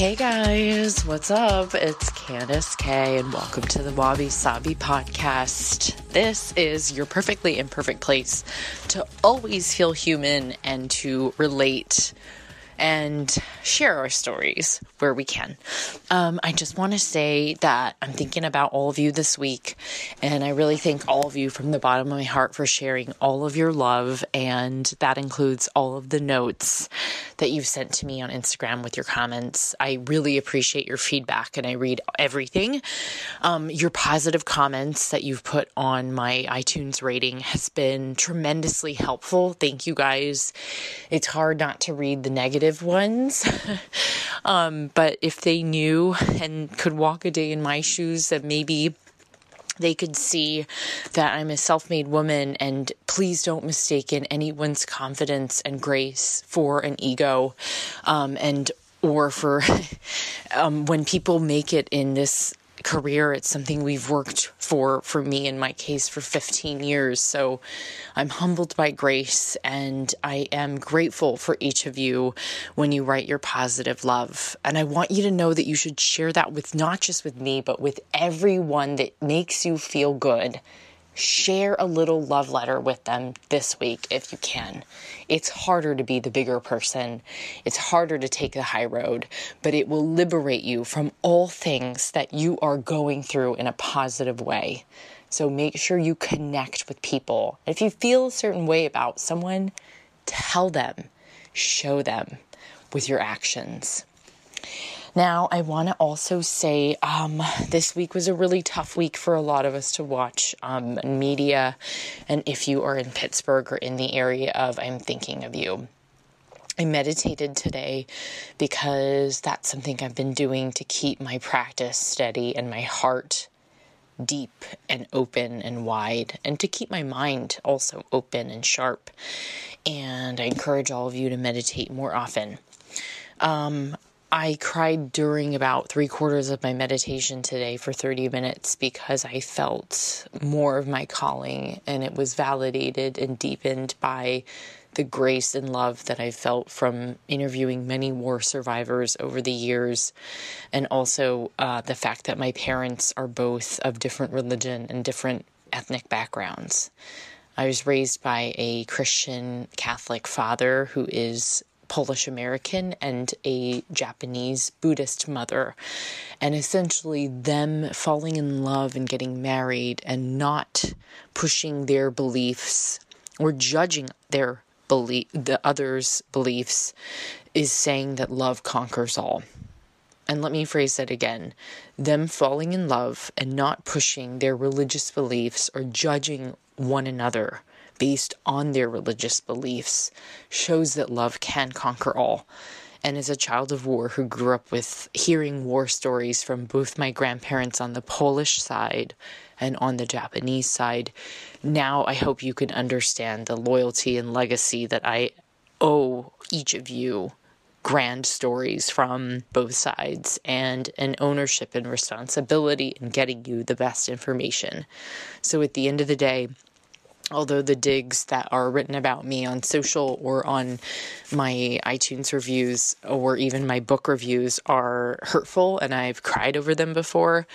Hey guys, what's up? It's Candice K, and welcome to the Wabi Sabi podcast. This is your perfectly imperfect place to always feel human and to relate and share our stories where we can. Um, I just want to say that I'm thinking about all of you this week, and I really thank all of you from the bottom of my heart for sharing all of your love, and that includes all of the notes that you've sent to me on Instagram with your comments. I really appreciate your feedback, and I read everything. Um, your positive comments that you've put on my iTunes rating has been tremendously helpful. Thank you guys. It's hard not to read the negative negative ones. um, but if they knew and could walk a day in my shoes, that maybe they could see that I'm a self made woman, and please don't mistake in anyone's confidence and grace for an ego. Um, and or for um, when people make it in this career. It's something we've worked for, for me in my case, for 15 years. So I'm humbled by grace and I am grateful for each of you when you write your positive love. And I want you to know that you should share that with not just with me, but with everyone that makes you feel good share a little love letter with them this week if you can. It's harder to be the bigger person, it's harder to take the high road, but it will liberate you from all things that you are going through in a positive way. So make sure you connect with people. If you feel a certain way about someone, tell them, show them with your actions. Now, I want to also say um, this week was a really tough week for a lot of us to watch um, media. And if you are in Pittsburgh or in the area of, I'm thinking of you. I meditated today because that's something I've been doing to keep my practice steady and my heart deep and open and wide, and to keep my mind also open and sharp. And I encourage all of you to meditate more often. Um, I cried during about three quarters of my meditation today for 30 minutes because I felt more of my calling and it was validated and deepened by the grace and love that I felt from interviewing many war survivors over the years, and also uh, the fact that my parents are both of different religion and different ethnic backgrounds. I was raised by a Christian Catholic father who is Polish American and a Japanese Buddhist mother. And essentially, them falling in love and getting married and not pushing their beliefs or judging their belief, the others' beliefs, is saying that love conquers all. And let me phrase that again them falling in love and not pushing their religious beliefs or judging one another based on their religious beliefs shows that love can conquer all. And as a child of war who grew up with hearing war stories from both my grandparents on the Polish side and on the Japanese side, now I hope you can understand the loyalty and legacy that I owe each of you grand stories from both sides and an ownership and responsibility in getting you the best information. So at the end of the day, although the digs that are written about me on social or on my iTunes reviews or even my book reviews are hurtful and I've cried over them before,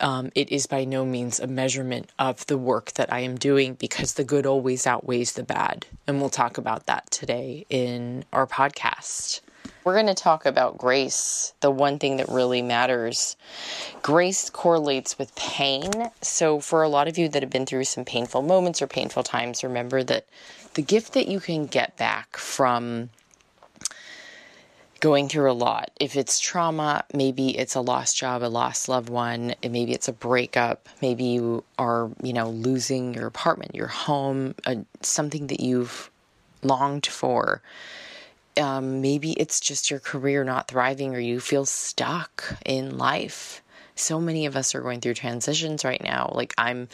um, it is by no means a measurement of the work that I am doing because the good always outweighs the bad. And we'll talk about that today in our podcast. We're going to talk about grace, the one thing that really matters. Grace correlates with pain. So, for a lot of you that have been through some painful moments or painful times, remember that the gift that you can get back from going through a lot. If it's trauma, maybe it's a lost job, a lost loved one, maybe it's a breakup, maybe you are, you know, losing your apartment, your home, uh, something that you've longed for um, maybe it's just your career not thriving or you feel stuck in life. So many of us are going through transitions right now. Like, I'm,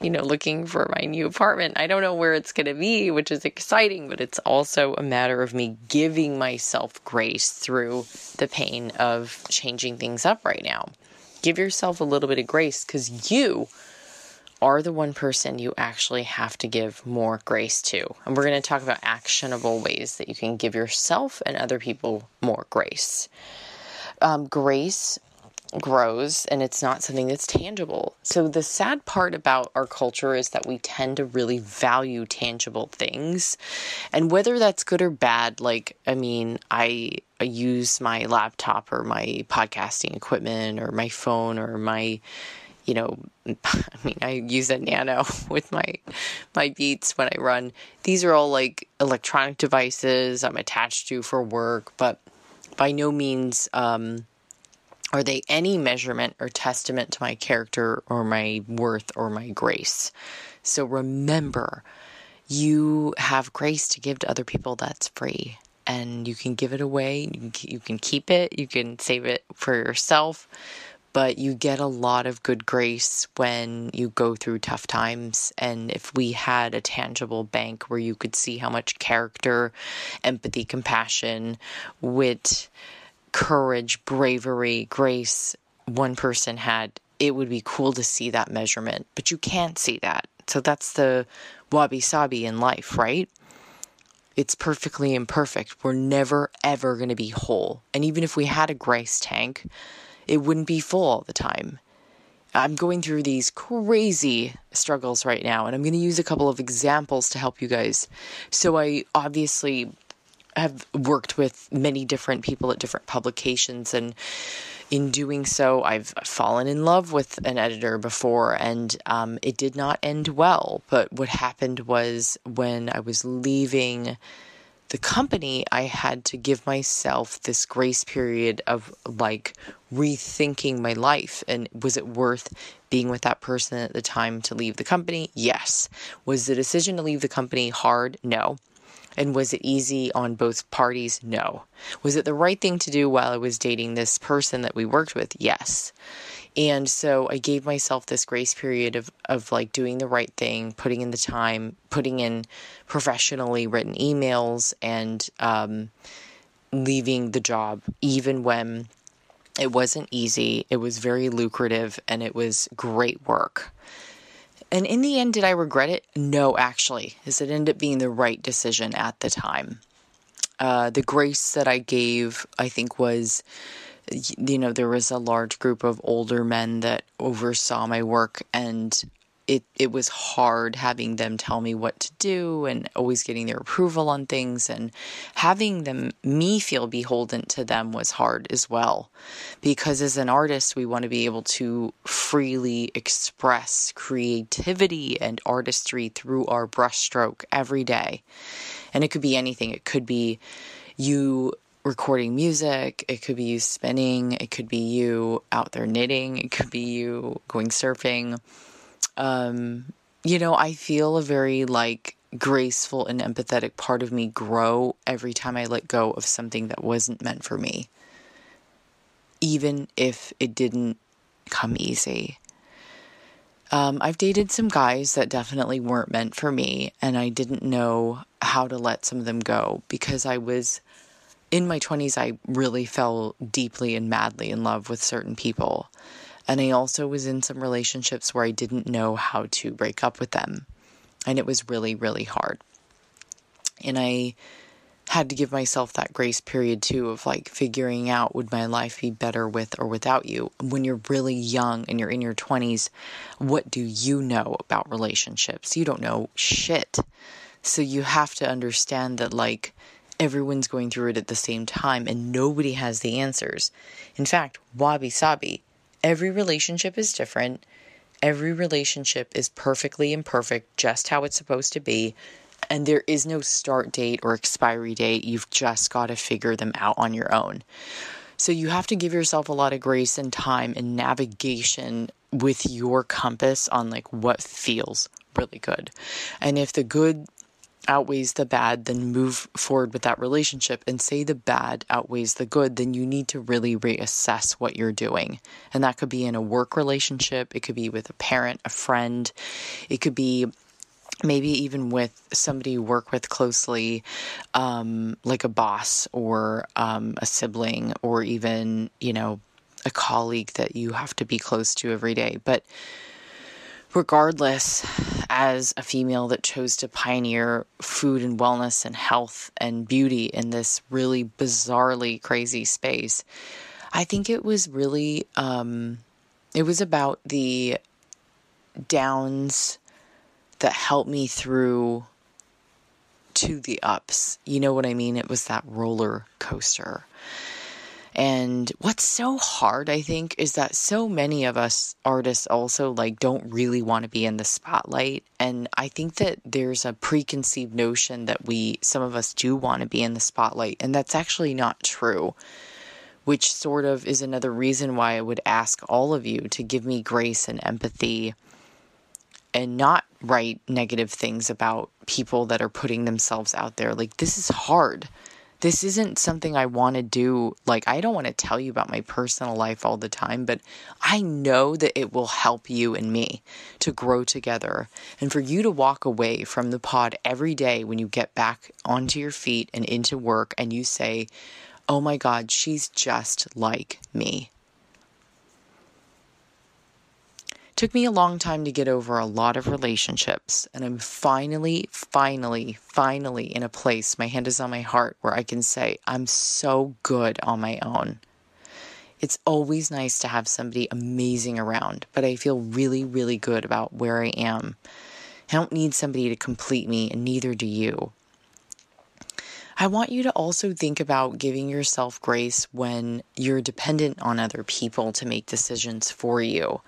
you know, looking for my new apartment. I don't know where it's going to be, which is exciting, but it's also a matter of me giving myself grace through the pain of changing things up right now. Give yourself a little bit of grace because you are the one person you actually have to give more grace to. And we're going to talk about actionable ways that you can give yourself and other people more grace. Um, grace grows and it's not something that's tangible. So the sad part about our culture is that we tend to really value tangible things. And whether that's good or bad, like I mean, I, I use my laptop or my podcasting equipment or my phone or my you know, I mean, I use a nano with my my beats when I run. These are all like electronic devices I'm attached to for work, but by no means um, are they any measurement or testament to my character or my worth or my grace? So remember, you have grace to give to other people that's free. And you can give it away, you can, you can keep it, you can save it for yourself, but you get a lot of good grace when you go through tough times. And if we had a tangible bank where you could see how much character, empathy, compassion, wit, courage, bravery, grace one person had, it would be cool to see that measurement. But you can't see that. So that's the wabi sabi in life, right? It's perfectly imperfect. We're never, ever going to be whole. And even if we had a grace tank, it wouldn't be full all the time. I'm going through these crazy struggles right now, and I'm going to use a couple of examples to help you guys. So, I obviously have worked with many different people at different publications and in doing so, I've fallen in love with an editor before, and um, it did not end well. But what happened was when I was leaving the company, I had to give myself this grace period of like rethinking my life. And was it worth being with that person at the time to leave the company? Yes. Was the decision to leave the company hard? No. And was it easy on both parties? No. Was it the right thing to do while I was dating this person that we worked with? Yes. And so I gave myself this grace period of, of like doing the right thing, putting in the time, putting in professionally written emails, and um, leaving the job, even when it wasn't easy. It was very lucrative and it was great work. And in the end, did I regret it? No, actually, as it ended up being the right decision at the time. Uh, the grace that I gave, I think, was you know, there was a large group of older men that oversaw my work, and it it was hard having them tell me what to do and always getting their approval on things and having them me feel beholden to them was hard as well. Because as an artist we want to be able to freely express creativity and artistry through our brushstroke every day. And it could be anything. It could be you recording music, it could be you spinning, it could be you out there knitting, it could be you going surfing um, you know, I feel a very like graceful and empathetic part of me grow every time I let go of something that wasn't meant for me, even if it didn't come easy. Um, I've dated some guys that definitely weren't meant for me, and I didn't know how to let some of them go because I was in my 20s, I really fell deeply and madly in love with certain people. And I also was in some relationships where I didn't know how to break up with them. And it was really, really hard. And I had to give myself that grace period too of like figuring out would my life be better with or without you. When you're really young and you're in your 20s, what do you know about relationships? You don't know shit. So you have to understand that like everyone's going through it at the same time and nobody has the answers. In fact, wabi sabi, Every relationship is different. Every relationship is perfectly imperfect, just how it's supposed to be. And there is no start date or expiry date. You've just got to figure them out on your own. So you have to give yourself a lot of grace and time and navigation with your compass on like what feels really good. And if the good outweighs the bad, then move forward with that relationship and say the bad outweighs the good, then you need to really reassess what you're doing. And that could be in a work relationship, it could be with a parent, a friend, it could be maybe even with somebody you work with closely, um, like a boss or um, a sibling, or even, you know, a colleague that you have to be close to every day. But regardless, as a female that chose to pioneer food and wellness and health and beauty in this really bizarrely crazy space, I think it was really, um, it was about the downs that helped me through to the ups. You know what I mean? It was that roller coaster. And what's so hard, I think, is that so many of us artists also like don't really want to be in the spotlight. And I think that there's a preconceived notion that we, some of us do want to be in the spotlight. And that's actually not true, which sort of is another reason why I would ask all of you to give me grace and empathy and not write negative things about people that are putting themselves out there. Like, this is hard this isn't something I want to do. Like, I don't want to tell you about my personal life all the time, but I know that it will help you and me to grow together and for you to walk away from the pod every day when you get back onto your feet and into work and you say, Oh my God, she's just like me. Took me a long time to get over a lot of relationships, and I'm finally, finally, finally in a place, my hand is on my heart, where I can say, I'm so good on my own. It's always nice to have somebody amazing around, but I feel really, really good about where I am. I don't need somebody to complete me, and neither do you. I want you to also think about giving yourself grace when you're dependent on other people to make decisions for you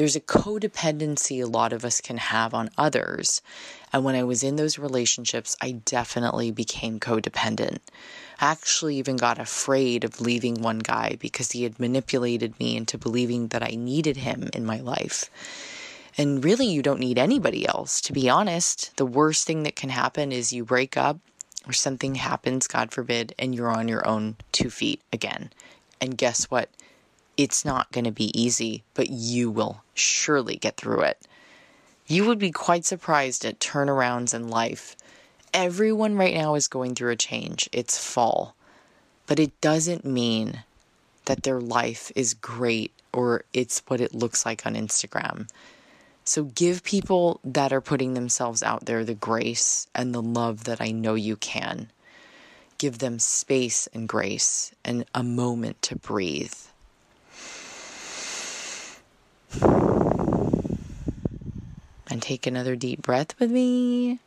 there's a codependency a lot of us can have on others. And when I was in those relationships, I definitely became codependent. I actually even got afraid of leaving one guy because he had manipulated me into believing that I needed him in my life. And really, you don't need anybody else. To be honest, the worst thing that can happen is you break up or something happens, God forbid, and you're on your own two feet again. And guess what? It's not going to be easy, but you will surely get through it. You would be quite surprised at turnarounds in life. Everyone right now is going through a change. It's fall. But it doesn't mean that their life is great or it's what it looks like on Instagram. So give people that are putting themselves out there the grace and the love that I know you can. Give them space and grace and a moment to breathe. And take another deep breath with me.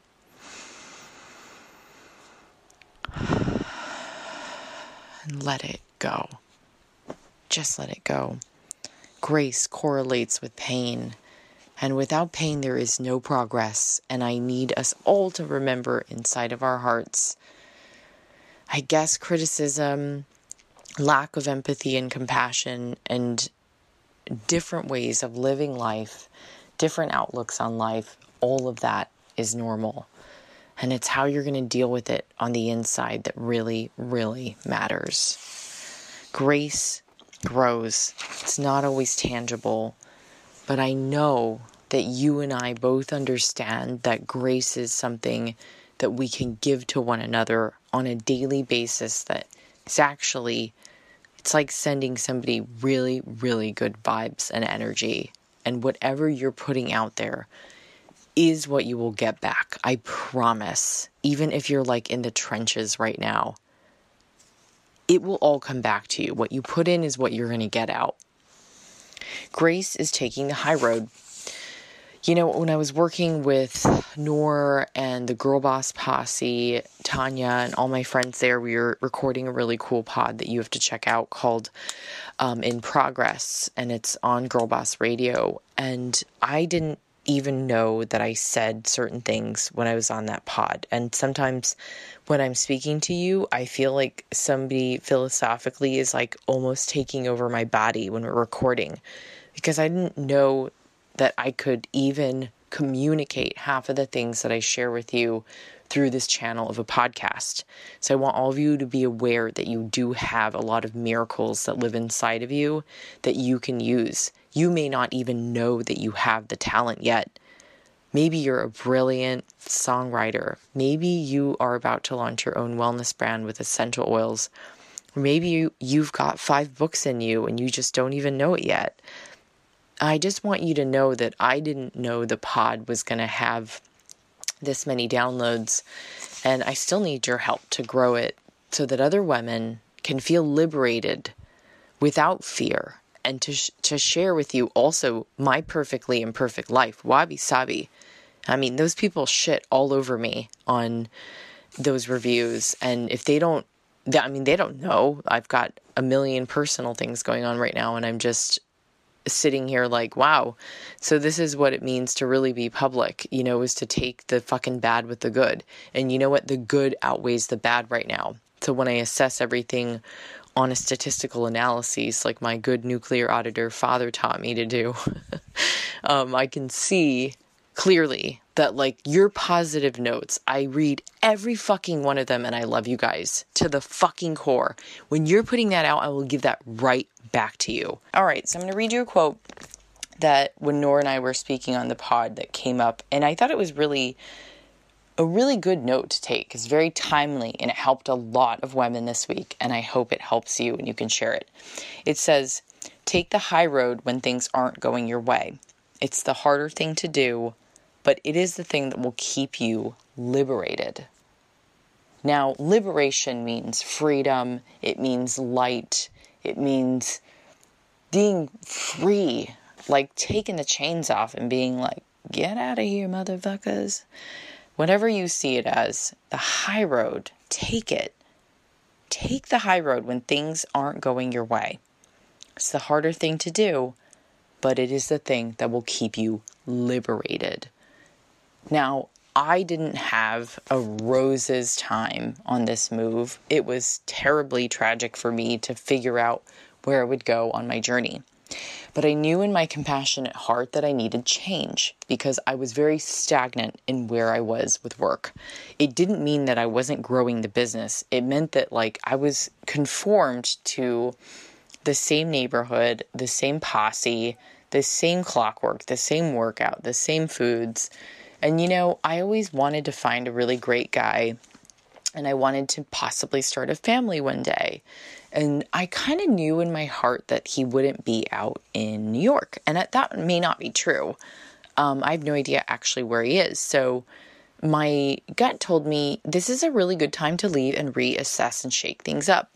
And let it go. Just let it go. Grace correlates with pain. And without pain, there is no progress. And I need us all to remember inside of our hearts. I guess criticism, lack of empathy and compassion, and different ways of living life, different outlooks on life, all of that is normal. And it's how you're going to deal with it on the inside that really, really matters. Grace grows, it's not always tangible, but I know that you and I both understand that grace is something that we can give to one another on a daily basis that is actually it's like sending somebody really, really good vibes and energy. And whatever you're putting out there is what you will get back. I promise. Even if you're like in the trenches right now, it will all come back to you. What you put in is what you're going to get out. Grace is taking the high road you know, when I was working with Noor and the Girl Boss Posse, Tanya, and all my friends there, we were recording a really cool pod that you have to check out called um, In Progress, and it's on Girl Boss Radio. And I didn't even know that I said certain things when I was on that pod. And sometimes when I'm speaking to you, I feel like somebody philosophically is like almost taking over my body when we're recording because I didn't know that I could even communicate half of the things that I share with you through this channel of a podcast. So I want all of you to be aware that you do have a lot of miracles that live inside of you that you can use. You may not even know that you have the talent yet. Maybe you're a brilliant songwriter. Maybe you are about to launch your own wellness brand with essential oils. Maybe you, you've got five books in you and you just don't even know it yet. I just want you to know that I didn't know the pod was going to have this many downloads, and I still need your help to grow it so that other women can feel liberated without fear and to sh- to share with you also my perfectly imperfect life wabi sabi i mean those people shit all over me on those reviews and if they don't I mean, they don't know. I've got a million personal things going on right now, and I'm just sitting here like, wow. So this is what it means to really be public, you know, is to take the fucking bad with the good. And you know what? The good outweighs the bad right now. So when I assess everything on a statistical analysis, like my good nuclear auditor father taught me to do, um, I can see clearly that like your positive notes, I read every fucking one of them and I love you guys to the fucking core. When you're putting that out, I will give that right back to you. All right, so I'm going to read you a quote that when Nora and I were speaking on the pod that came up and I thought it was really a really good note to take. It's very timely and it helped a lot of women this week and I hope it helps you and you can share it. It says, "Take the high road when things aren't going your way. It's the harder thing to do, but it is the thing that will keep you liberated. Now, liberation means freedom, it means light, it means being free, like taking the chains off and being like, get out of here, motherfuckers. Whatever you see it as, the high road, take it. Take the high road when things aren't going your way. It's the harder thing to do, but it is the thing that will keep you liberated. Now, I didn't have a rose's time on this move. It was terribly tragic for me to figure out where I would go on my journey. But I knew in my compassionate heart that I needed change because I was very stagnant in where I was with work. It didn't mean that I wasn't growing the business. It meant that like I was conformed to the same neighborhood, the same posse, the same clockwork, the same workout, the same foods and you know, I always wanted to find a really great guy and I wanted to possibly start a family one day. And I kind of knew in my heart that he wouldn't be out in New York. And that may not be true. Um, I have no idea actually where he is. So my gut told me this is a really good time to leave and reassess and shake things up.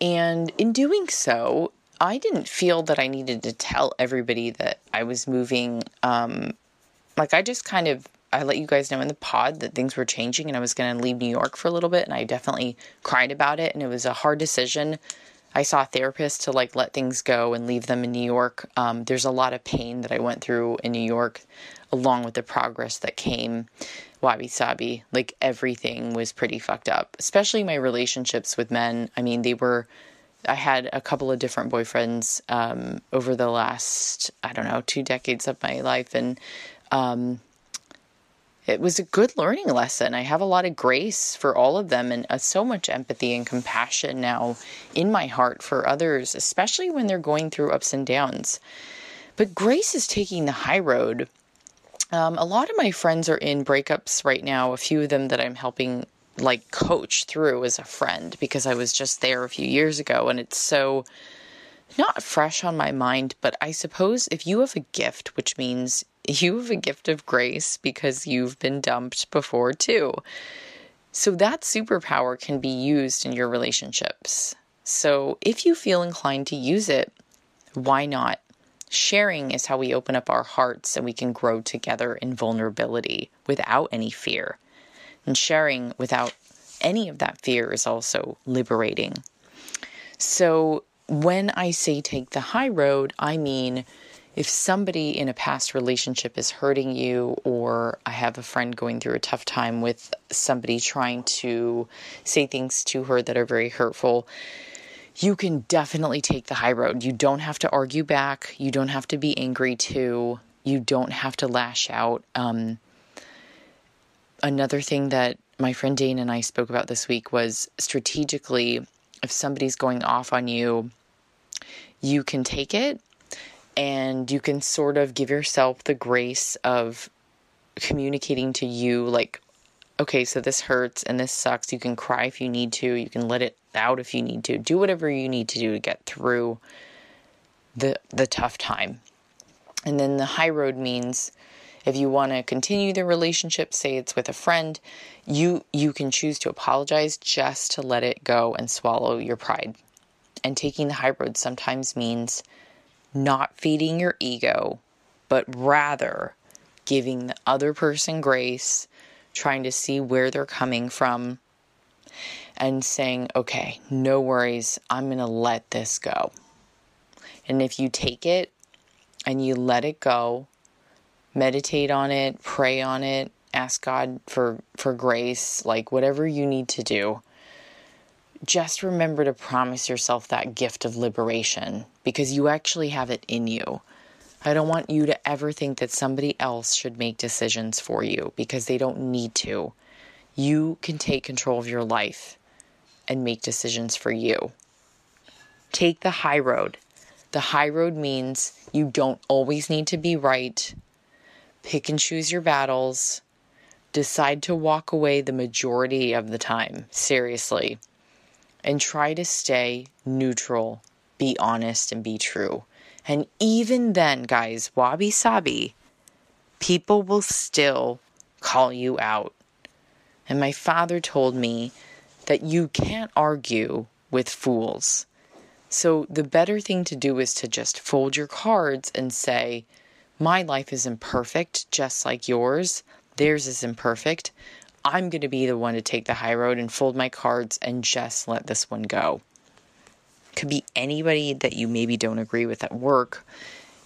And in doing so, I didn't feel that I needed to tell everybody that I was moving um, like I just kind of I let you guys know in the pod that things were changing and I was going to leave New York for a little bit and I definitely cried about it and it was a hard decision. I saw a therapist to like let things go and leave them in New York. Um, there's a lot of pain that I went through in New York along with the progress that came. Wabi sabi, like everything was pretty fucked up, especially my relationships with men. I mean, they were I had a couple of different boyfriends um, over the last, I don't know, two decades of my life. And um, it was a good learning lesson. I have a lot of grace for all of them and uh, so much empathy and compassion now in my heart for others, especially when they're going through ups and downs. But grace is taking the high road. Um, a lot of my friends are in breakups right now, a few of them that I'm helping like coach through as a friend because I was just there a few years ago and it's so not fresh on my mind, but I suppose if you have a gift, which means you have a gift of grace because you've been dumped before too. So that superpower can be used in your relationships. So if you feel inclined to use it, why not? Sharing is how we open up our hearts and we can grow together in vulnerability without any fear. And sharing without any of that fear is also liberating. So when I say take the high road, I mean if somebody in a past relationship is hurting you, or I have a friend going through a tough time with somebody trying to say things to her that are very hurtful, you can definitely take the high road. You don't have to argue back. You don't have to be angry too. You don't have to lash out. Um, another thing that my friend Dane and I spoke about this week was strategically, if somebody's going off on you, you can take it and you can sort of give yourself the grace of communicating to you like okay so this hurts and this sucks. You can cry if you need to. You can let it out if you need to. Do whatever you need to do to get through the the tough time. And then the high road means if you want to continue the relationship say it's with a friend you you can choose to apologize just to let it go and swallow your pride. And taking the high road sometimes means not feeding your ego, but rather giving the other person grace, trying to see where they're coming from, and saying, okay, no worries, I'm going to let this go. And if you take it and you let it go, meditate on it, pray on it, ask God for, for grace, like whatever you need to do, just remember to promise yourself that gift of liberation because you actually have it in you. I don't want you to ever think that somebody else should make decisions for you because they don't need to. You can take control of your life and make decisions for you. Take the high road. The high road means you don't always need to be right. Pick and choose your battles. Decide to walk away the majority of the time, seriously. And try to stay neutral, be honest, and be true. And even then, guys, wabi sabi, people will still call you out. And my father told me that you can't argue with fools. So the better thing to do is to just fold your cards and say, My life is imperfect, just like yours. Theirs is imperfect. I'm going to be the one to take the high road and fold my cards and just let this one go could be anybody that you maybe don't agree with at work.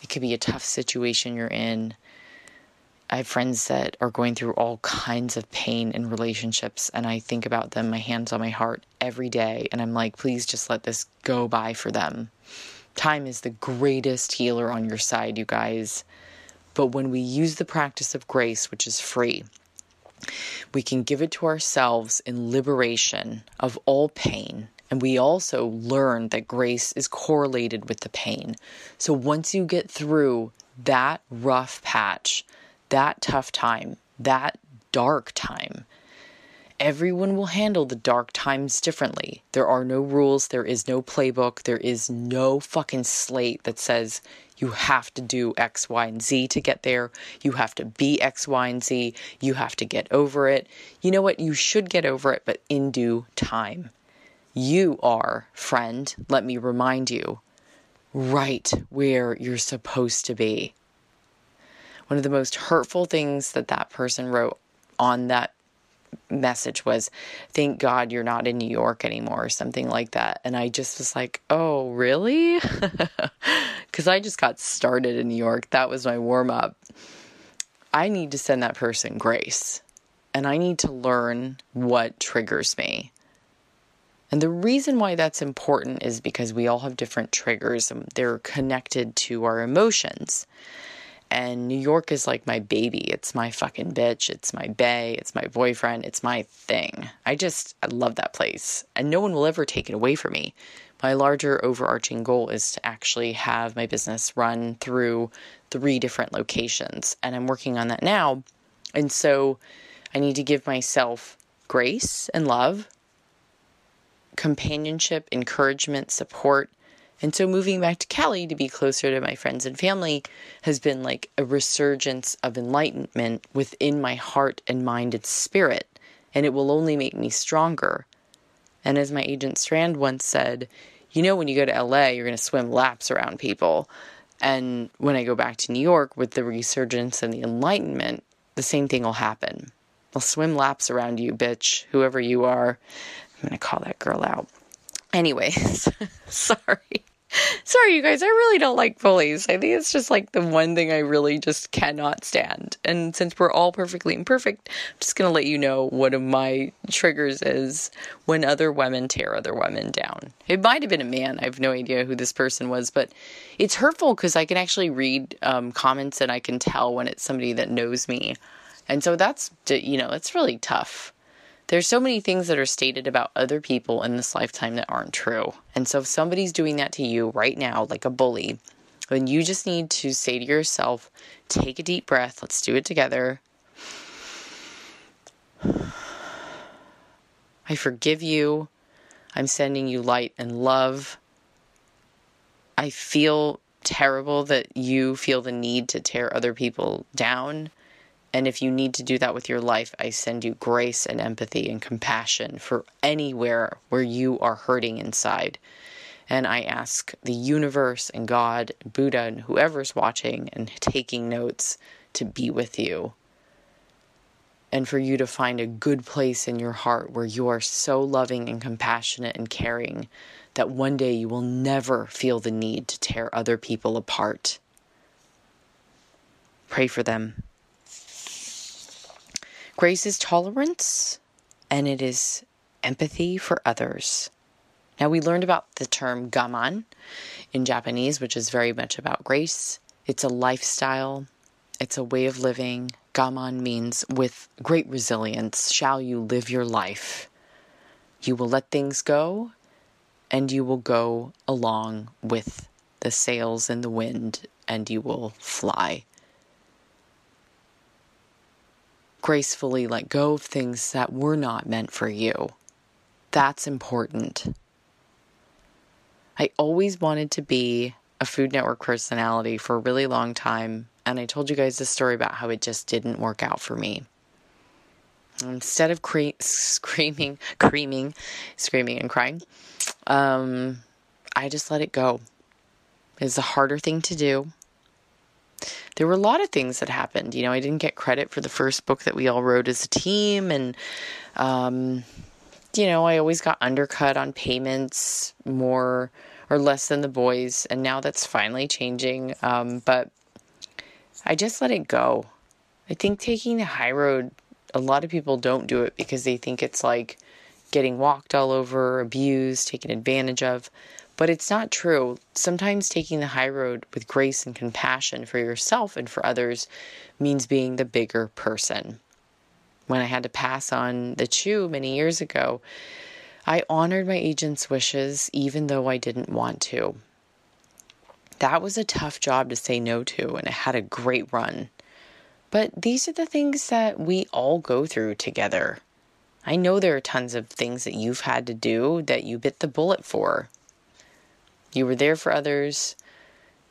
It could be a tough situation you're in. I have friends that are going through all kinds of pain in relationships, and I think about them, my hands on my heart, every day. And I'm like, please just let this go by for them. Time is the greatest healer on your side, you guys. But when we use the practice of grace, which is free, we can give it to ourselves in liberation of all pain and we also learned that grace is correlated with the pain. So once you get through that rough patch, that tough time, that dark time, everyone will handle the dark times differently. There are no rules, there is no playbook, there is no fucking slate that says you have to do X, Y, and Z to get there. You have to be X, Y, and Z. You have to get over it. You know what? You should get over it, but in due time. You are, friend, let me remind you, right where you're supposed to be. One of the most hurtful things that that person wrote on that message was, Thank God you're not in New York anymore, or something like that. And I just was like, Oh, really? Because I just got started in New York. That was my warm up. I need to send that person grace and I need to learn what triggers me. And the reason why that's important is because we all have different triggers and they're connected to our emotions. And New York is like my baby. It's my fucking bitch. It's my bay. It's my boyfriend. It's my thing. I just, I love that place. And no one will ever take it away from me. My larger overarching goal is to actually have my business run through three different locations. And I'm working on that now. And so I need to give myself grace and love companionship, encouragement, support. And so moving back to Cali to be closer to my friends and family has been like a resurgence of enlightenment within my heart and mind and spirit. And it will only make me stronger. And as my agent Strand once said, you know, when you go to LA, you're going to swim laps around people. And when I go back to New York with the resurgence and the enlightenment, the same thing will happen. I'll swim laps around you, bitch, whoever you are. I'm going to call that girl out. Anyways, sorry. Sorry, you guys. I really don't like bullies. I think it's just like the one thing I really just cannot stand. And since we're all perfectly imperfect, I'm just going to let you know one of my triggers is when other women tear other women down. It might have been a man. I have no idea who this person was, but it's hurtful because I can actually read um, comments and I can tell when it's somebody that knows me. And so that's, you know, it's really tough. There's so many things that are stated about other people in this lifetime that aren't true. And so if somebody's doing that to you right now, like a bully, then you just need to say to yourself, take a deep breath, let's do it together. I forgive you. I'm sending you light and love. I feel terrible that you feel the need to tear other people down. And if you need to do that with your life, I send you grace and empathy and compassion for anywhere where you are hurting inside. And I ask the universe and God, Buddha, and whoever's watching and taking notes to be with you. And for you to find a good place in your heart where you are so loving and compassionate and caring that one day you will never feel the need to tear other people apart. Pray for them. Grace is tolerance and it is empathy for others. Now, we learned about the term gaman in Japanese, which is very much about grace. It's a lifestyle, it's a way of living. Gaman means with great resilience shall you live your life. You will let things go and you will go along with the sails in the wind and you will fly. Gracefully let go of things that were not meant for you. That's important. I always wanted to be a Food Network personality for a really long time, and I told you guys the story about how it just didn't work out for me. Instead of cre- screaming, creaming, screaming, and crying, um, I just let it go. It's a harder thing to do. There were a lot of things that happened. You know, I didn't get credit for the first book that we all wrote as a team, and um, you know, I always got undercut on payments more or less than the boys, and now that's finally changing. Um, but I just let it go. I think taking the high road, a lot of people don't do it because they think it's like getting walked all over, abused, taken advantage of. But it's not true. Sometimes taking the high road with grace and compassion for yourself and for others means being the bigger person. When I had to pass on the chew many years ago, I honored my agent's wishes even though I didn't want to. That was a tough job to say no to, and it had a great run. But these are the things that we all go through together. I know there are tons of things that you've had to do that you bit the bullet for. You were there for others,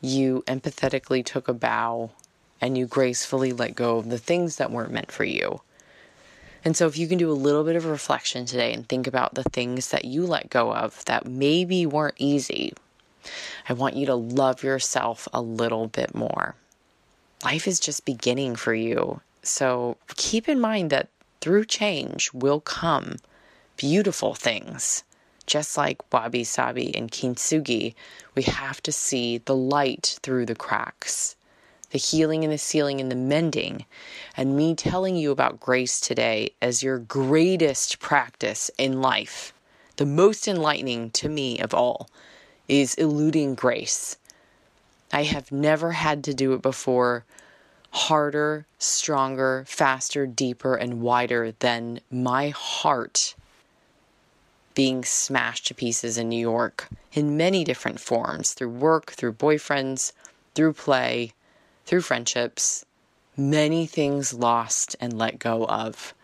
you empathetically took a bow, and you gracefully let go of the things that weren't meant for you. And so, if you can do a little bit of reflection today and think about the things that you let go of that maybe weren't easy, I want you to love yourself a little bit more. Life is just beginning for you. So, keep in mind that through change will come beautiful things. Just like wabi sabi and kintsugi, we have to see the light through the cracks the healing and the sealing and the mending, and me telling you about grace today as your greatest practice in life, the most enlightening to me of all, is eluding grace. I have never had to do it before harder, stronger, faster, deeper, and wider than my heart being smashed to pieces in New York in many different forms through work, through boyfriends, through play, through friendships, many things lost and let go of.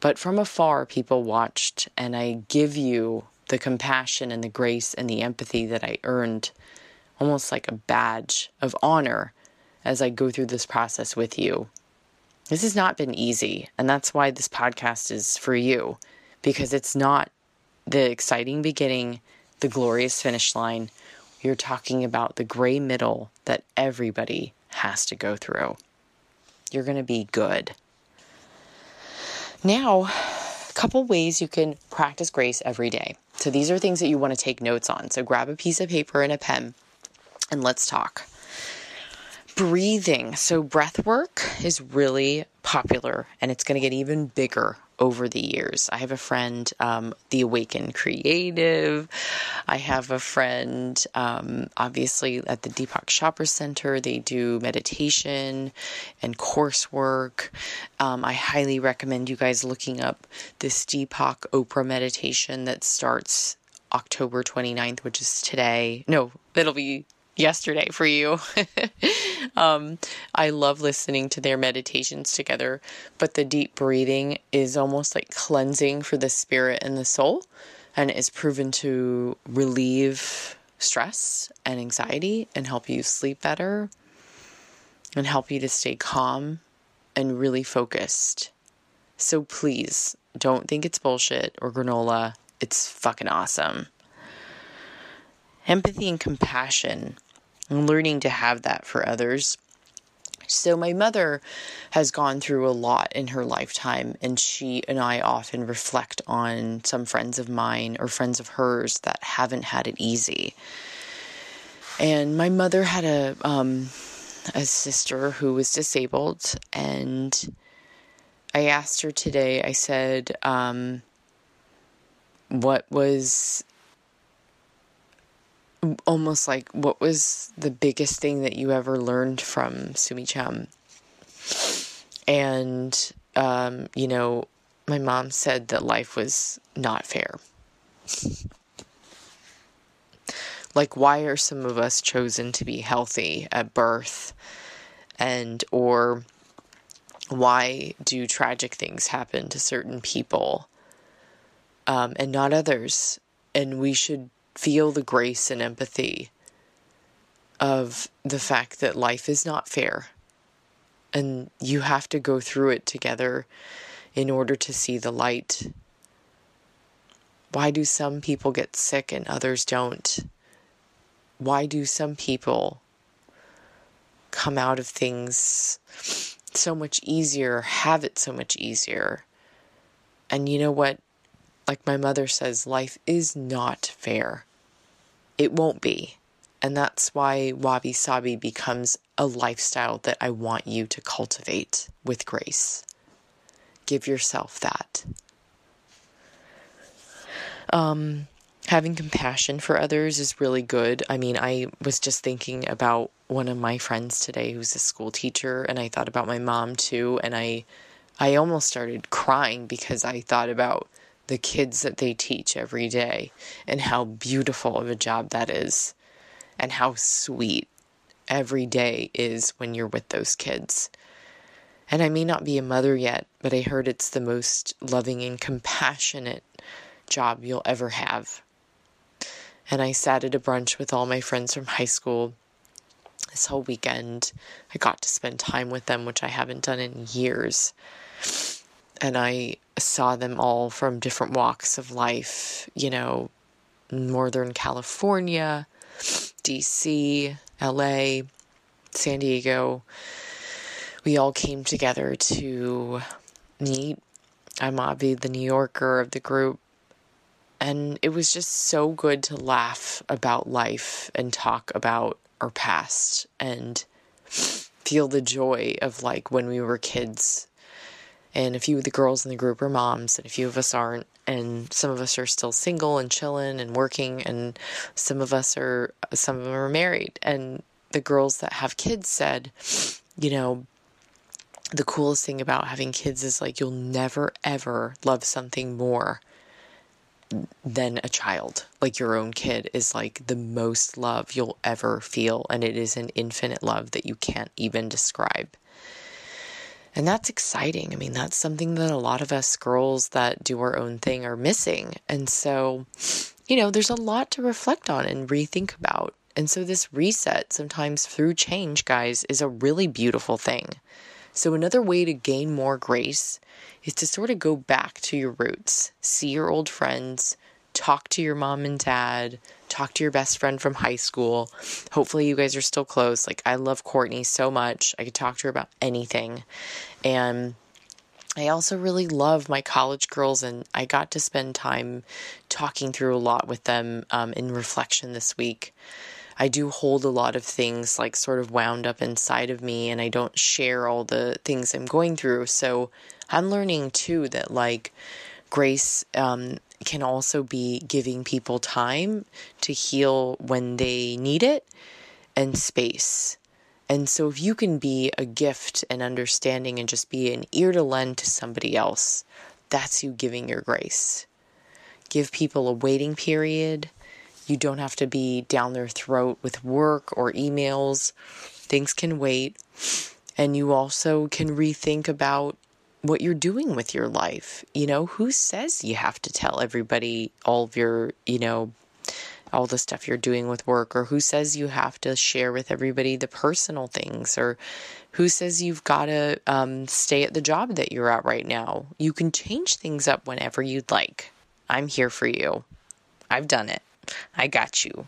But from afar, people watched, and I give you the compassion and the grace and the empathy that I earned, almost like a badge of honor as I go through this process with you. This has not been easy, and that's why this podcast is for you, because it's not the exciting beginning, the glorious finish line. You're talking about the gray middle that everybody has to go through. You're going to be good. Now, a couple ways you can practice grace every day. So, these are things that you want to take notes on. So, grab a piece of paper and a pen and let's talk. Breathing. So, breath work is really popular and it's going to get even bigger over the years. I have a friend, um, the Awakened Creative. I have a friend, um, obviously, at the Deepak Chopra Center. They do meditation and coursework. Um, I highly recommend you guys looking up this Deepak Oprah meditation that starts October 29th, which is today. No, it'll be yesterday for you. um, I love listening to their meditations together, but the deep breathing is almost like cleansing for the spirit and the soul, and is proven to relieve stress and anxiety and help you sleep better and help you to stay calm and really focused. So please don't think it's bullshit or granola. It's fucking awesome. empathy and compassion, and learning to have that for others. So, my mother has gone through a lot in her lifetime, and she and I often reflect on some friends of mine or friends of hers that haven't had it easy. And my mother had a um, a sister who was disabled, and I asked her today. I said, um, "What was almost like what was the biggest thing that you ever learned from Sumi Chum?" And um, you know, my mom said that life was not fair. like why are some of us chosen to be healthy at birth and or why do tragic things happen to certain people um, and not others and we should feel the grace and empathy of the fact that life is not fair and you have to go through it together in order to see the light. Why do some people get sick and others don't? why do some people come out of things so much easier, have it so much easier? And you know what? Like my mother says, life is not fair. It won't be. And that's why Wabi Sabi becomes a lifestyle that I want you to cultivate with grace. Give yourself that. Um, having compassion for others is really good. I mean, I was just thinking about one of my friends today who's a school teacher and I thought about my mom too and I I almost started crying because I thought about the kids that they teach every day and how beautiful of a job that is and how sweet every day is when you're with those kids. And I may not be a mother yet, but I heard it's the most loving and compassionate job you'll ever have and I sat at a brunch with all my friends from high school this whole weekend. I got to spend time with them, which I haven't done in years. And I saw them all from different walks of life, you know, Northern California, DC, LA, San Diego. We all came together to meet. I'm Avi, the New Yorker of the group, and it was just so good to laugh about life and talk about our past and feel the joy of like when we were kids. And a few of the girls in the group are moms, and a few of us aren't. And some of us are still single and chilling and working, and some of us are, some of them are married. And the girls that have kids said, you know, the coolest thing about having kids is like you'll never ever love something more than a child. Like your own kid is like the most love you'll ever feel, and it is an infinite love that you can't even describe. And that's exciting. I mean, that's something that a lot of us girls that do our own thing are missing. And so, you know, there's a lot to reflect on and rethink about. And so, this reset, sometimes through change, guys, is a really beautiful thing. So, another way to gain more grace is to sort of go back to your roots, see your old friends, talk to your mom and dad, talk to your best friend from high school. Hopefully, you guys are still close. Like, I love Courtney so much. I could talk to her about anything. And I also really love my college girls, and I got to spend time talking through a lot with them um, in reflection this week. I do hold a lot of things like sort of wound up inside of me and I don't share all the things I'm going through. So I'm learning too that like grace um, can also be giving people time to heal when they need it and space. And so, if you can be a gift and understanding and just be an ear to lend to somebody else, that's you giving your grace. Give people a waiting period you don't have to be down their throat with work or emails. Things can wait. And you also can rethink about what you're doing with your life. You know, who says you have to tell everybody all of your, you know, all the stuff you're doing with work, or who says you have to share with everybody the personal things, or who says you've got to um, stay at the job that you're at right now. You can change things up whenever you'd like. I'm here for you. I've done it. I got you.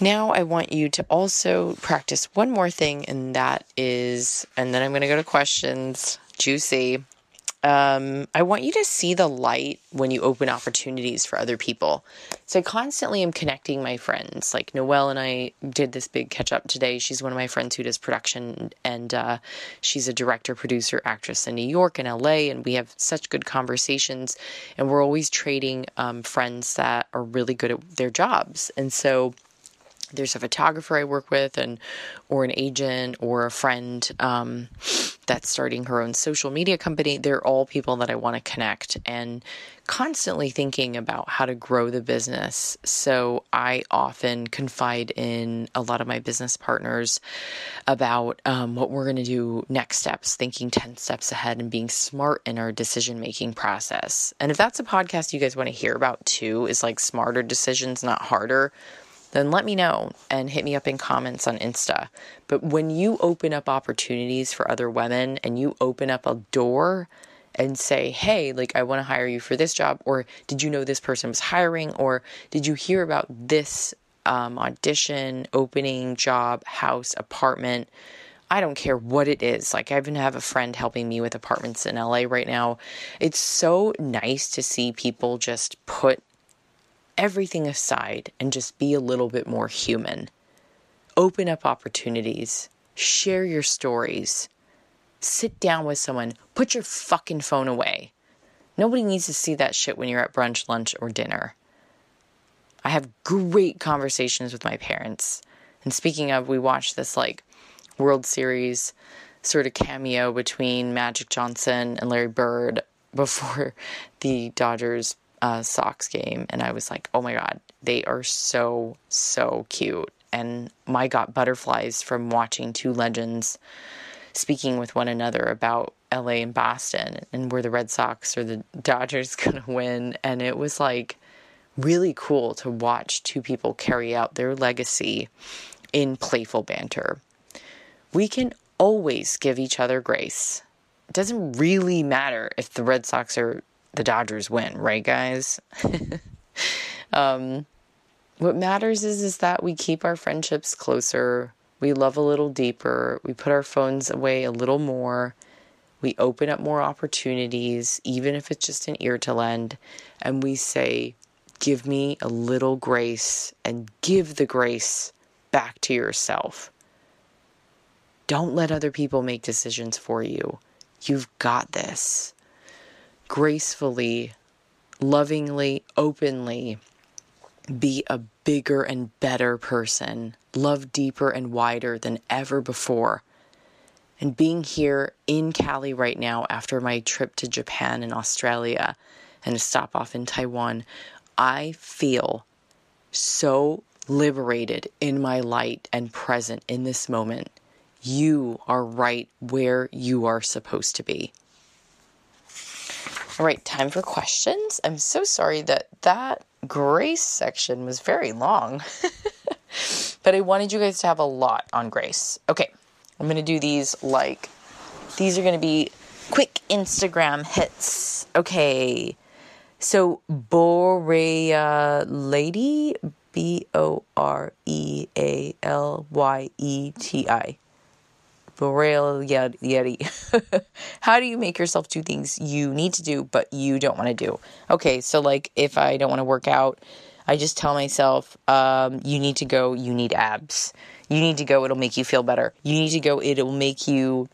Now, I want you to also practice one more thing, and that is, and then I'm going to go to questions. Juicy um, I want you to see the light when you open opportunities for other people. So I constantly am connecting my friends. Like Noelle and I did this big catch up today. She's one of my friends who does production, and uh, she's a director, producer, actress in New York and LA. And we have such good conversations, and we're always trading um, friends that are really good at their jobs. And so there's a photographer I work with, and or an agent or a friend um, that's starting her own social media company. They're all people that I want to connect and constantly thinking about how to grow the business. So I often confide in a lot of my business partners about um, what we're going to do next steps, thinking 10 steps ahead and being smart in our decision making process. And if that's a podcast you guys want to hear about too, is like smarter decisions, not harder then let me know and hit me up in comments on Insta. But when you open up opportunities for other women and you open up a door and say, hey, like, I want to hire you for this job, or did you know this person was hiring, or did you hear about this um, audition, opening, job, house, apartment? I don't care what it is. Like, I even have a friend helping me with apartments in LA right now. It's so nice to see people just put everything aside and just be a little bit more human. Open up opportunities, share your stories, sit down with someone, put your fucking phone away. Nobody needs to see that shit when you're at brunch, lunch, or dinner. I have great conversations with my parents. And speaking of, we watched this like World Series sort of cameo between Magic Johnson and Larry Bird before the Dodgers uh, Sox game, and I was like, oh my God, they are so, so cute. And my got butterflies from watching two legends speaking with one another about LA and Boston and were the Red Sox or the Dodgers going to win. And it was like really cool to watch two people carry out their legacy in playful banter. We can always give each other grace. It doesn't really matter if the Red Sox are the Dodgers win, right, guys? um, what matters is is that we keep our friendships closer. We love a little deeper. We put our phones away a little more. We open up more opportunities, even if it's just an ear to lend, and we say, "Give me a little grace," and give the grace back to yourself. Don't let other people make decisions for you. You've got this gracefully, lovingly, openly be a bigger and better person, love deeper and wider than ever before. And being here in Cali right now after my trip to Japan and Australia and a stop off in Taiwan, I feel so liberated in my light and present in this moment. You are right where you are supposed to be. All right, time for questions. I'm so sorry that that grace section was very long, but I wanted you guys to have a lot on grace. Okay, I'm going to do these like, these are going to be quick Instagram hits. Okay, so Boreal Yeti, B O R E A L Y E T I. Boreal Yeti. How do you make yourself do things you need to do, but you don't want to do? Okay, so like if I don't want to work out, I just tell myself, um, you need to go, you need abs. You need to go, it'll make you feel better. You need to go, it'll make you,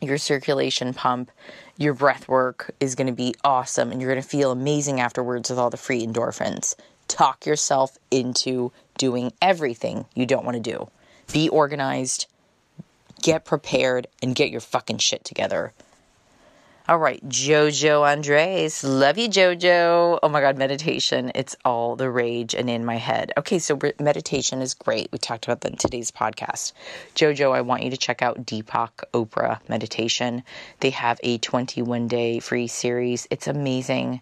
your circulation pump, your breath work is going to be awesome, and you're going to feel amazing afterwards with all the free endorphins. Talk yourself into doing everything you don't want to do. Be organized get prepared and get your fucking shit together. All right, Jojo Andres. Love you, Jojo. Oh my God, meditation. It's all the rage and in my head. Okay, so meditation is great. We talked about that in today's podcast. Jojo, I want you to check out Deepak Oprah Meditation. They have a 21 day free series. It's amazing.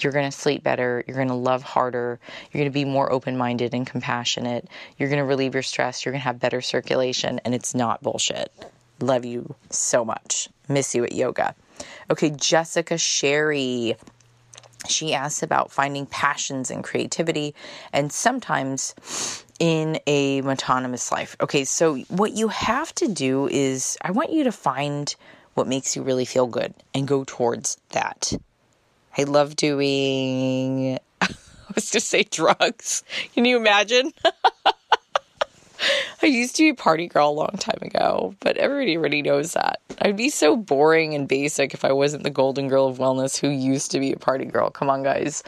You're going to sleep better. You're going to love harder. You're going to be more open minded and compassionate. You're going to relieve your stress. You're going to have better circulation. And it's not bullshit. Love you so much. Miss you at yoga. Okay, Jessica Sherry. She asks about finding passions and creativity. And sometimes in a autonomous life. Okay, so what you have to do is I want you to find what makes you really feel good and go towards that. I love doing I was to say drugs. Can you imagine? I used to be a party girl a long time ago, but everybody already knows that. I'd be so boring and basic if I wasn't the golden girl of wellness who used to be a party girl. Come on, guys.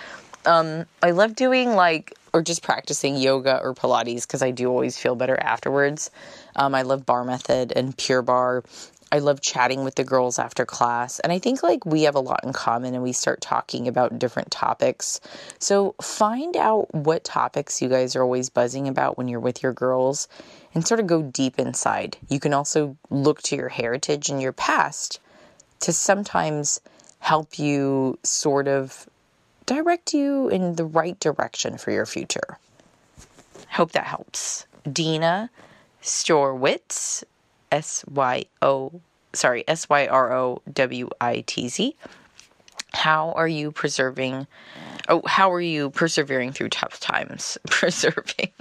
Um, I love doing like, or just practicing yoga or Pilates because I do always feel better afterwards. Um, I love Bar method and pure barre. I love chatting with the girls after class. And I think like we have a lot in common and we start talking about different topics. So find out what topics you guys are always buzzing about when you're with your girls and sort of go deep inside. You can also look to your heritage and your past to sometimes help you sort of direct you in the right direction for your future. Hope that helps. Dina Syrowitz S Y O, sorry, S Y R O W I T Z. How are you preserving? Oh, how are you persevering through tough times? Preserving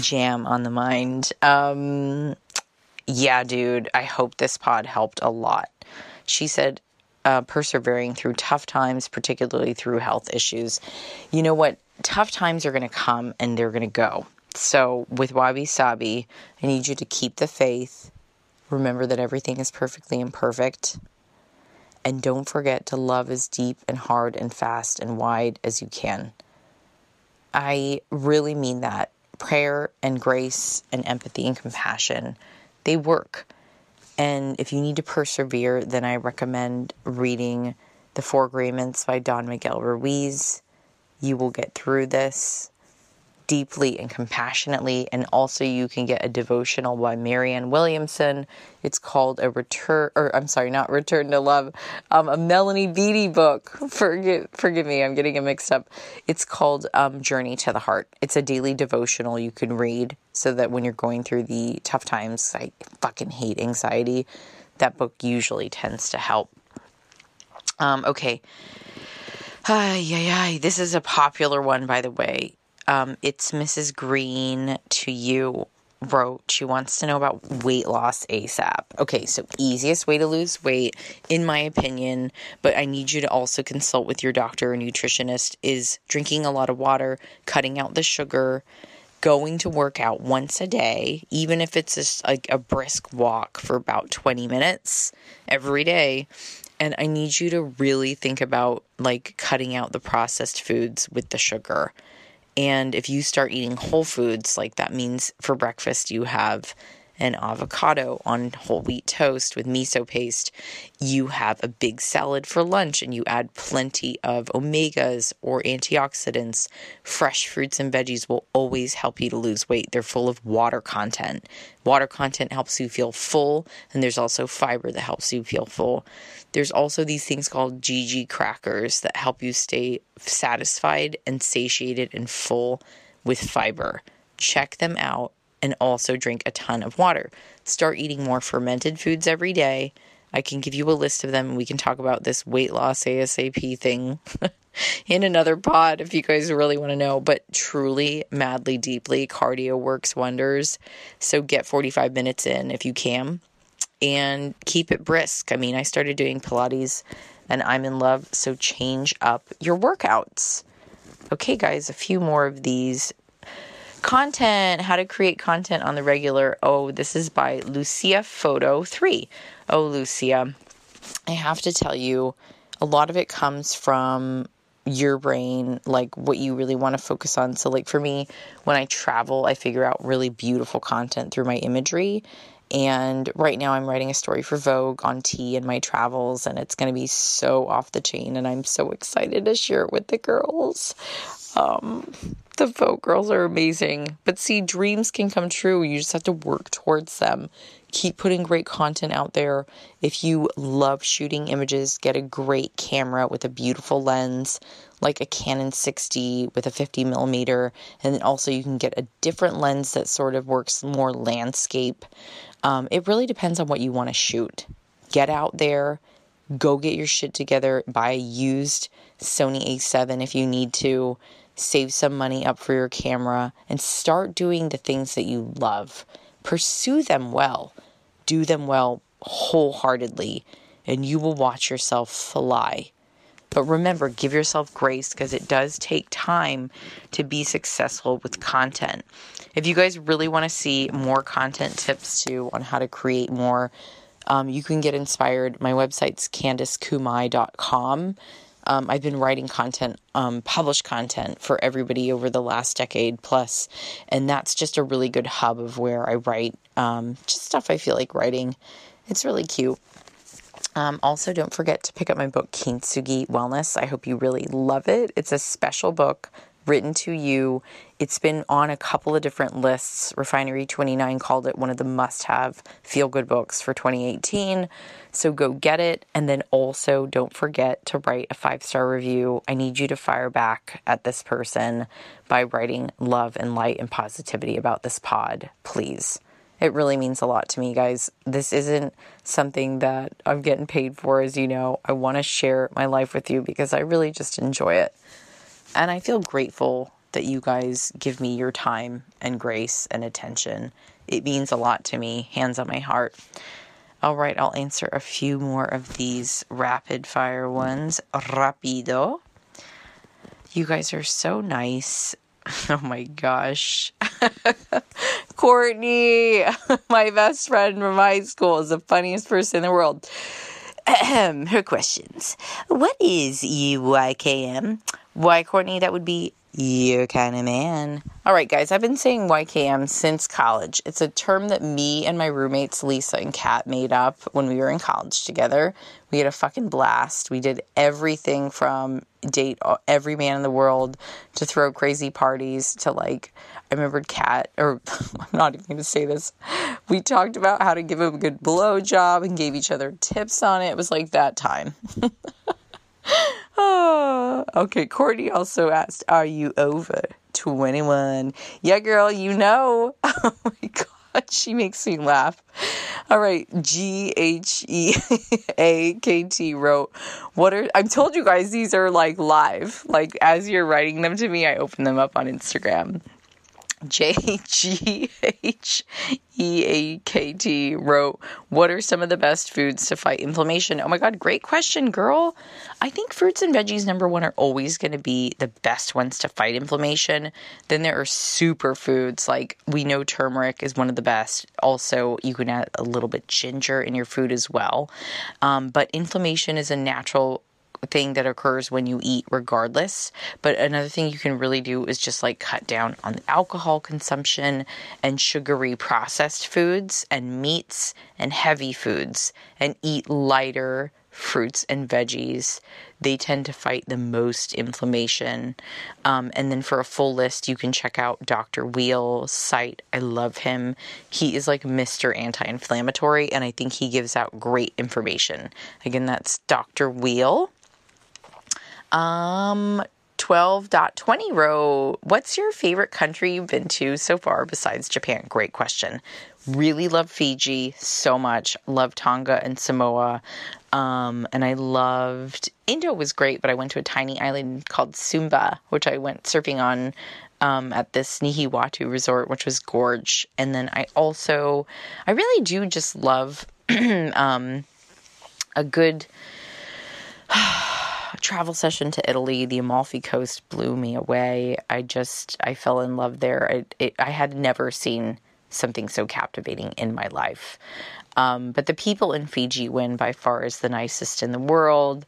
jam on the mind. Um, yeah, dude, I hope this pod helped a lot. She said, uh, persevering through tough times, particularly through health issues. You know what? Tough times are going to come and they're going to go. So, with Wabi Sabi, I need you to keep the faith, Remember that everything is perfectly imperfect. And don't forget to love as deep and hard and fast and wide as you can. I really mean that. Prayer and grace and empathy and compassion, they work. And if you need to persevere, then I recommend reading The Four Agreements by Don Miguel Ruiz. You will get through this deeply and compassionately. And also, you can get a devotional by Marianne Williamson. It's called a return, or I'm sorry, not Return to Love, um, a Melody Beattie book. Forgive, forgive me, I'm getting it mixed up. It's called um, Journey to the Heart. It's a daily devotional you can read so that when you're going through the tough times, I fucking hate anxiety. That book usually tends to help. Um, okay. Ay, ay, ay. This is a popular one, by the way um, it's Mrs. Green to you wrote she wants to know about weight loss ASAP. Okay, so easiest way to lose weight, in my opinion, but I need you to also consult with your doctor or nutritionist, is drinking a lot of water, cutting out the sugar, going to work out once a day, even if it's just like a brisk walk for about 20 minutes every day. And I need you to really think about like cutting out the processed foods with the sugar. And if you start eating whole foods, like that means for breakfast you have an avocado on whole wheat toast with miso paste. You have a big salad for lunch and you add plenty of omegas or antioxidants. Fresh fruits and veggies will always help you to lose weight. They're full of water content. Water content helps you feel full, and there's also fiber that helps you feel full. There's also these things called GG crackers that help you stay satisfied and satiated and full with fiber. Check them out and also drink a ton of water. Start eating more fermented foods every day. I can give you a list of them and we can talk about this weight loss ASAP thing in another pod if you guys really want to know. But truly, madly, deeply, cardio works wonders. So get 45 minutes in if you can and keep it brisk. I mean, I started doing Pilates and I'm in love, so change up your workouts. Okay, guys, a few more of these Content, how to create content on the regular. Oh, this is by Lucia Photo 3. Oh, Lucia, I have to tell you, a lot of it comes from your brain, like what you really want to focus on. So, like for me, when I travel, I figure out really beautiful content through my imagery. And right now, I'm writing a story for Vogue on tea and my travels, and it's going to be so off the chain. And I'm so excited to share it with the girls. Um, the Vogue girls are amazing. But see, dreams can come true. You just have to work towards them. Keep putting great content out there. If you love shooting images, get a great camera with a beautiful lens, like a Canon 60 with a 50 millimeter. And then also, you can get a different lens that sort of works more landscape. Um, it really depends on what you want to shoot. Get out there, go get your shit together, buy a used Sony A7 if you need to save some money up for your camera, and start doing the things that you love. Pursue them well, do them well wholeheartedly, and you will watch yourself fly. But remember, give yourself grace because it does take time to be successful with content. If you guys really want to see more content tips too on how to create more, um, you can get inspired. My website's CandiceKumai.com. Um, I've been writing content, um, published content for everybody over the last decade plus, and that's just a really good hub of where I write um, just stuff I feel like writing. It's really cute. Um, also, don't forget to pick up my book, Kintsugi Wellness. I hope you really love it. It's a special book written to you. It's been on a couple of different lists. Refinery 29 called it one of the must have feel good books for 2018. So go get it. And then also don't forget to write a five star review. I need you to fire back at this person by writing love and light and positivity about this pod, please. It really means a lot to me, guys. This isn't something that I'm getting paid for, as you know. I want to share my life with you because I really just enjoy it. And I feel grateful that you guys give me your time and grace and attention. It means a lot to me, hands on my heart. All right, I'll answer a few more of these rapid fire ones. Rapido. You guys are so nice. Oh my gosh. Courtney, my best friend from high school, is the funniest person in the world. Her questions. What is UYKM? Why, Courtney, that would be your kind of man. All right, guys, I've been saying YKM since college. It's a term that me and my roommates, Lisa and Kat, made up when we were in college together. We had a fucking blast. We did everything from date every man in the world to throw crazy parties to like, I remembered Kat, or I'm not even going to say this. We talked about how to give a good blow job and gave each other tips on it. It was like that time. oh, okay, Courtney also asked, Are you over 21? Yeah, girl, you know. Oh my God, she makes me laugh. All right, G H E A K T wrote, What are, I've told you guys these are like live. Like as you're writing them to me, I open them up on Instagram. J G H E A K T wrote, What are some of the best foods to fight inflammation? Oh my God, great question, girl. I think fruits and veggies, number one, are always going to be the best ones to fight inflammation. Then there are superfoods, like we know turmeric is one of the best. Also, you can add a little bit ginger in your food as well. Um, but inflammation is a natural thing that occurs when you eat regardless. But another thing you can really do is just like cut down on the alcohol consumption and sugary processed foods and meats and heavy foods and eat lighter fruits and veggies. They tend to fight the most inflammation. Um, and then for a full list, you can check out Dr. Weil's site. I love him. He is like Mr. Anti Inflammatory, and I think he gives out great information. Again, that's Dr. Wheel. Um, 12.20 row. What's your favorite country you've been to so far besides Japan? Great question. Really love Fiji so much. Love Tonga and Samoa. Um, and I loved Indo was great, but I went to a tiny island called Sumba, which I went surfing on um, at this Nihiwatu resort, which was gorge. And then I also, I really do just love um, a good travel session to Italy, the Amalfi Coast blew me away. I just I fell in love there. I it, I had never seen something so captivating in my life. Um, but the people in Fiji win by far as the nicest in the world.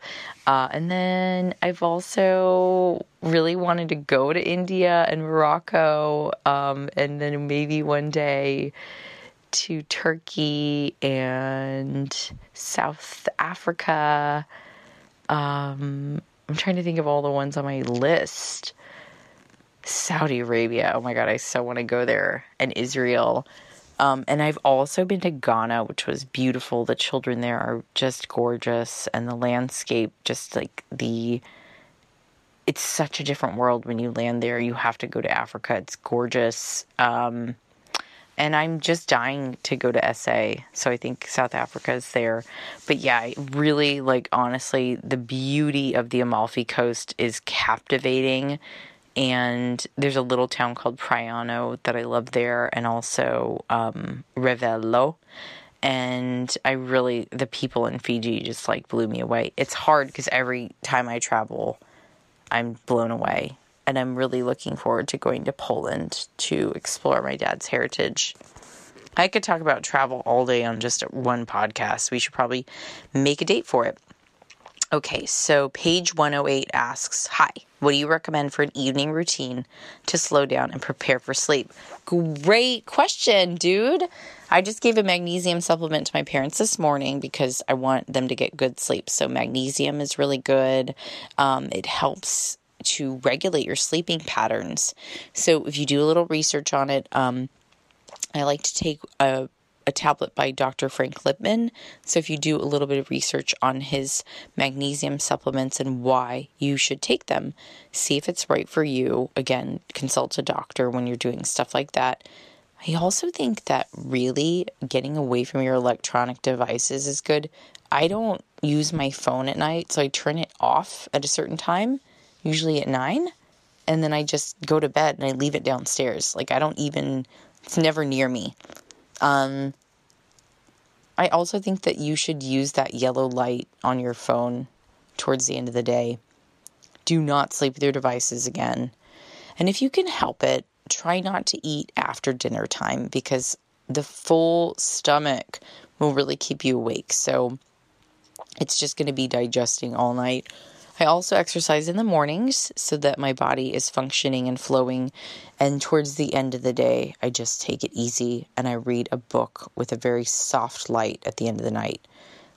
Uh, and then I've also really wanted to go to India and Morocco, um, and then maybe one day to Turkey and South Africa. Um, I'm trying to think of all the ones on my list. Saudi Arabia. Oh my God, I so want to go there. And Israel. Um, and I've also been to Ghana, which was beautiful. The children there are just gorgeous, and the landscape, just like the. It's such a different world when you land there. You have to go to Africa. It's gorgeous. Um, and I'm just dying to go to SA. So I think South Africa is there. But yeah, really, like, honestly, the beauty of the Amalfi Coast is captivating. and there's a little town called Praiano that I love there, and also um, Ravello. And I really, the people in Fiji just like blew me away. It's hard because every time I travel, I'm blown away. And I'm really looking forward to going to Poland to explore my dad's heritage. I could talk about travel all day on just one podcast. We should probably make a date for it. Okay, so page 108 asks Hi, what do you recommend for an evening routine to slow down and prepare for sleep? Great question, dude. I just gave a magnesium supplement to my parents this morning because I want them to get good sleep. So, magnesium is really good. Um, it helps to regulate your sleeping patterns. So, if you do a little research on it, um, I like to take a a tablet by Dr. Frank Lipman. So, if you do a little bit of research on his magnesium supplements and why you should take them, see if it's right for you. Again, consult a doctor when you're doing stuff like that. I also think that really getting away from your electronic devices is good. I don't use my phone at night, so I turn it off at a certain time, usually at nine, and then I just go to bed and I leave it downstairs. Like, I don't even, it's never near me. Um, I also think that you should use that yellow light on your phone towards the end of the day. Do not sleep with your devices again. And if you can help it, try not to eat after dinner time because the full stomach will really keep you awake. So it's just going to be digesting all night. I also exercise in the mornings so that my body is functioning and flowing. And towards the end of the day, I just take it easy and I read a book with a very soft light at the end of the night.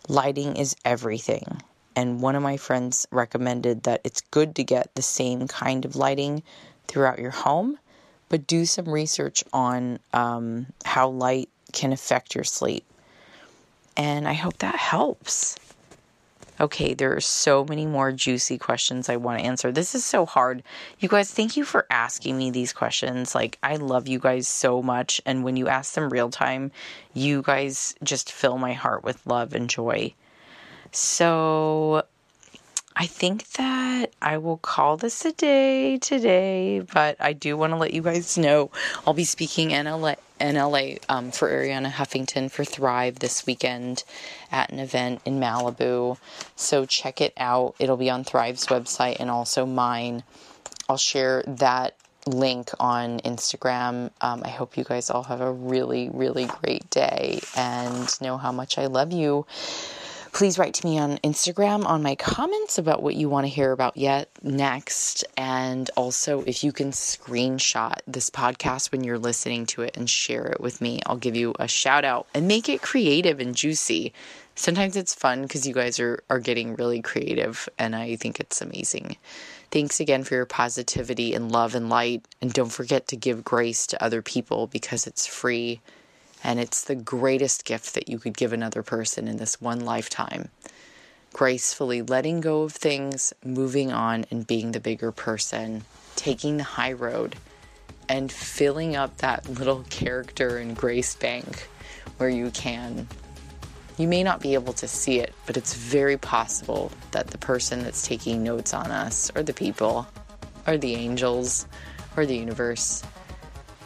Lighting is everything. And one of my friends recommended that it's good to get the same kind of lighting throughout your home, but do some research on um, how light can affect your sleep. And I hope that helps. Okay, there are so many more juicy questions I want to answer. This is so hard. You guys, thank you for asking me these questions. Like, I love you guys so much. And when you ask them real time, you guys just fill my heart with love and joy. So, I think that I will call this a day today, but I do want to let you guys know I'll be speaking in LA, in LA um, for Arianna Huffington for Thrive this weekend at an event in Malibu. So check it out. It'll be on Thrive's website and also mine. I'll share that link on Instagram. Um, I hope you guys all have a really, really great day and know how much I love you please write to me on Instagram on my comments about what you want to hear about yet next. And also, if you can screenshot this podcast when you're listening to it and share it with me, I'll give you a shout out and make it creative and juicy. Sometimes it's fun because you guys are, are getting really creative, and I think it's amazing. Thanks again for your positivity and love and light. And don't forget to give grace to other people because it's free and it's the greatest gift that you could give another person in this one lifetime. Gracefully letting go of things, moving on, and being the bigger person, taking the high road, and filling up that little character and grace bank where you can. You may not be able to see it, but it's very possible that the person that's taking notes on us, or the people, or the angels, or the universe,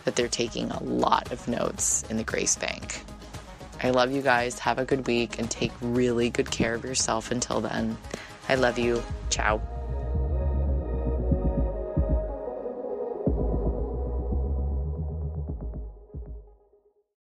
that they're taking a lot of notes in the Grace Bank. I love you guys. Have a good week and take really good care of yourself until then. I love you. Ciao.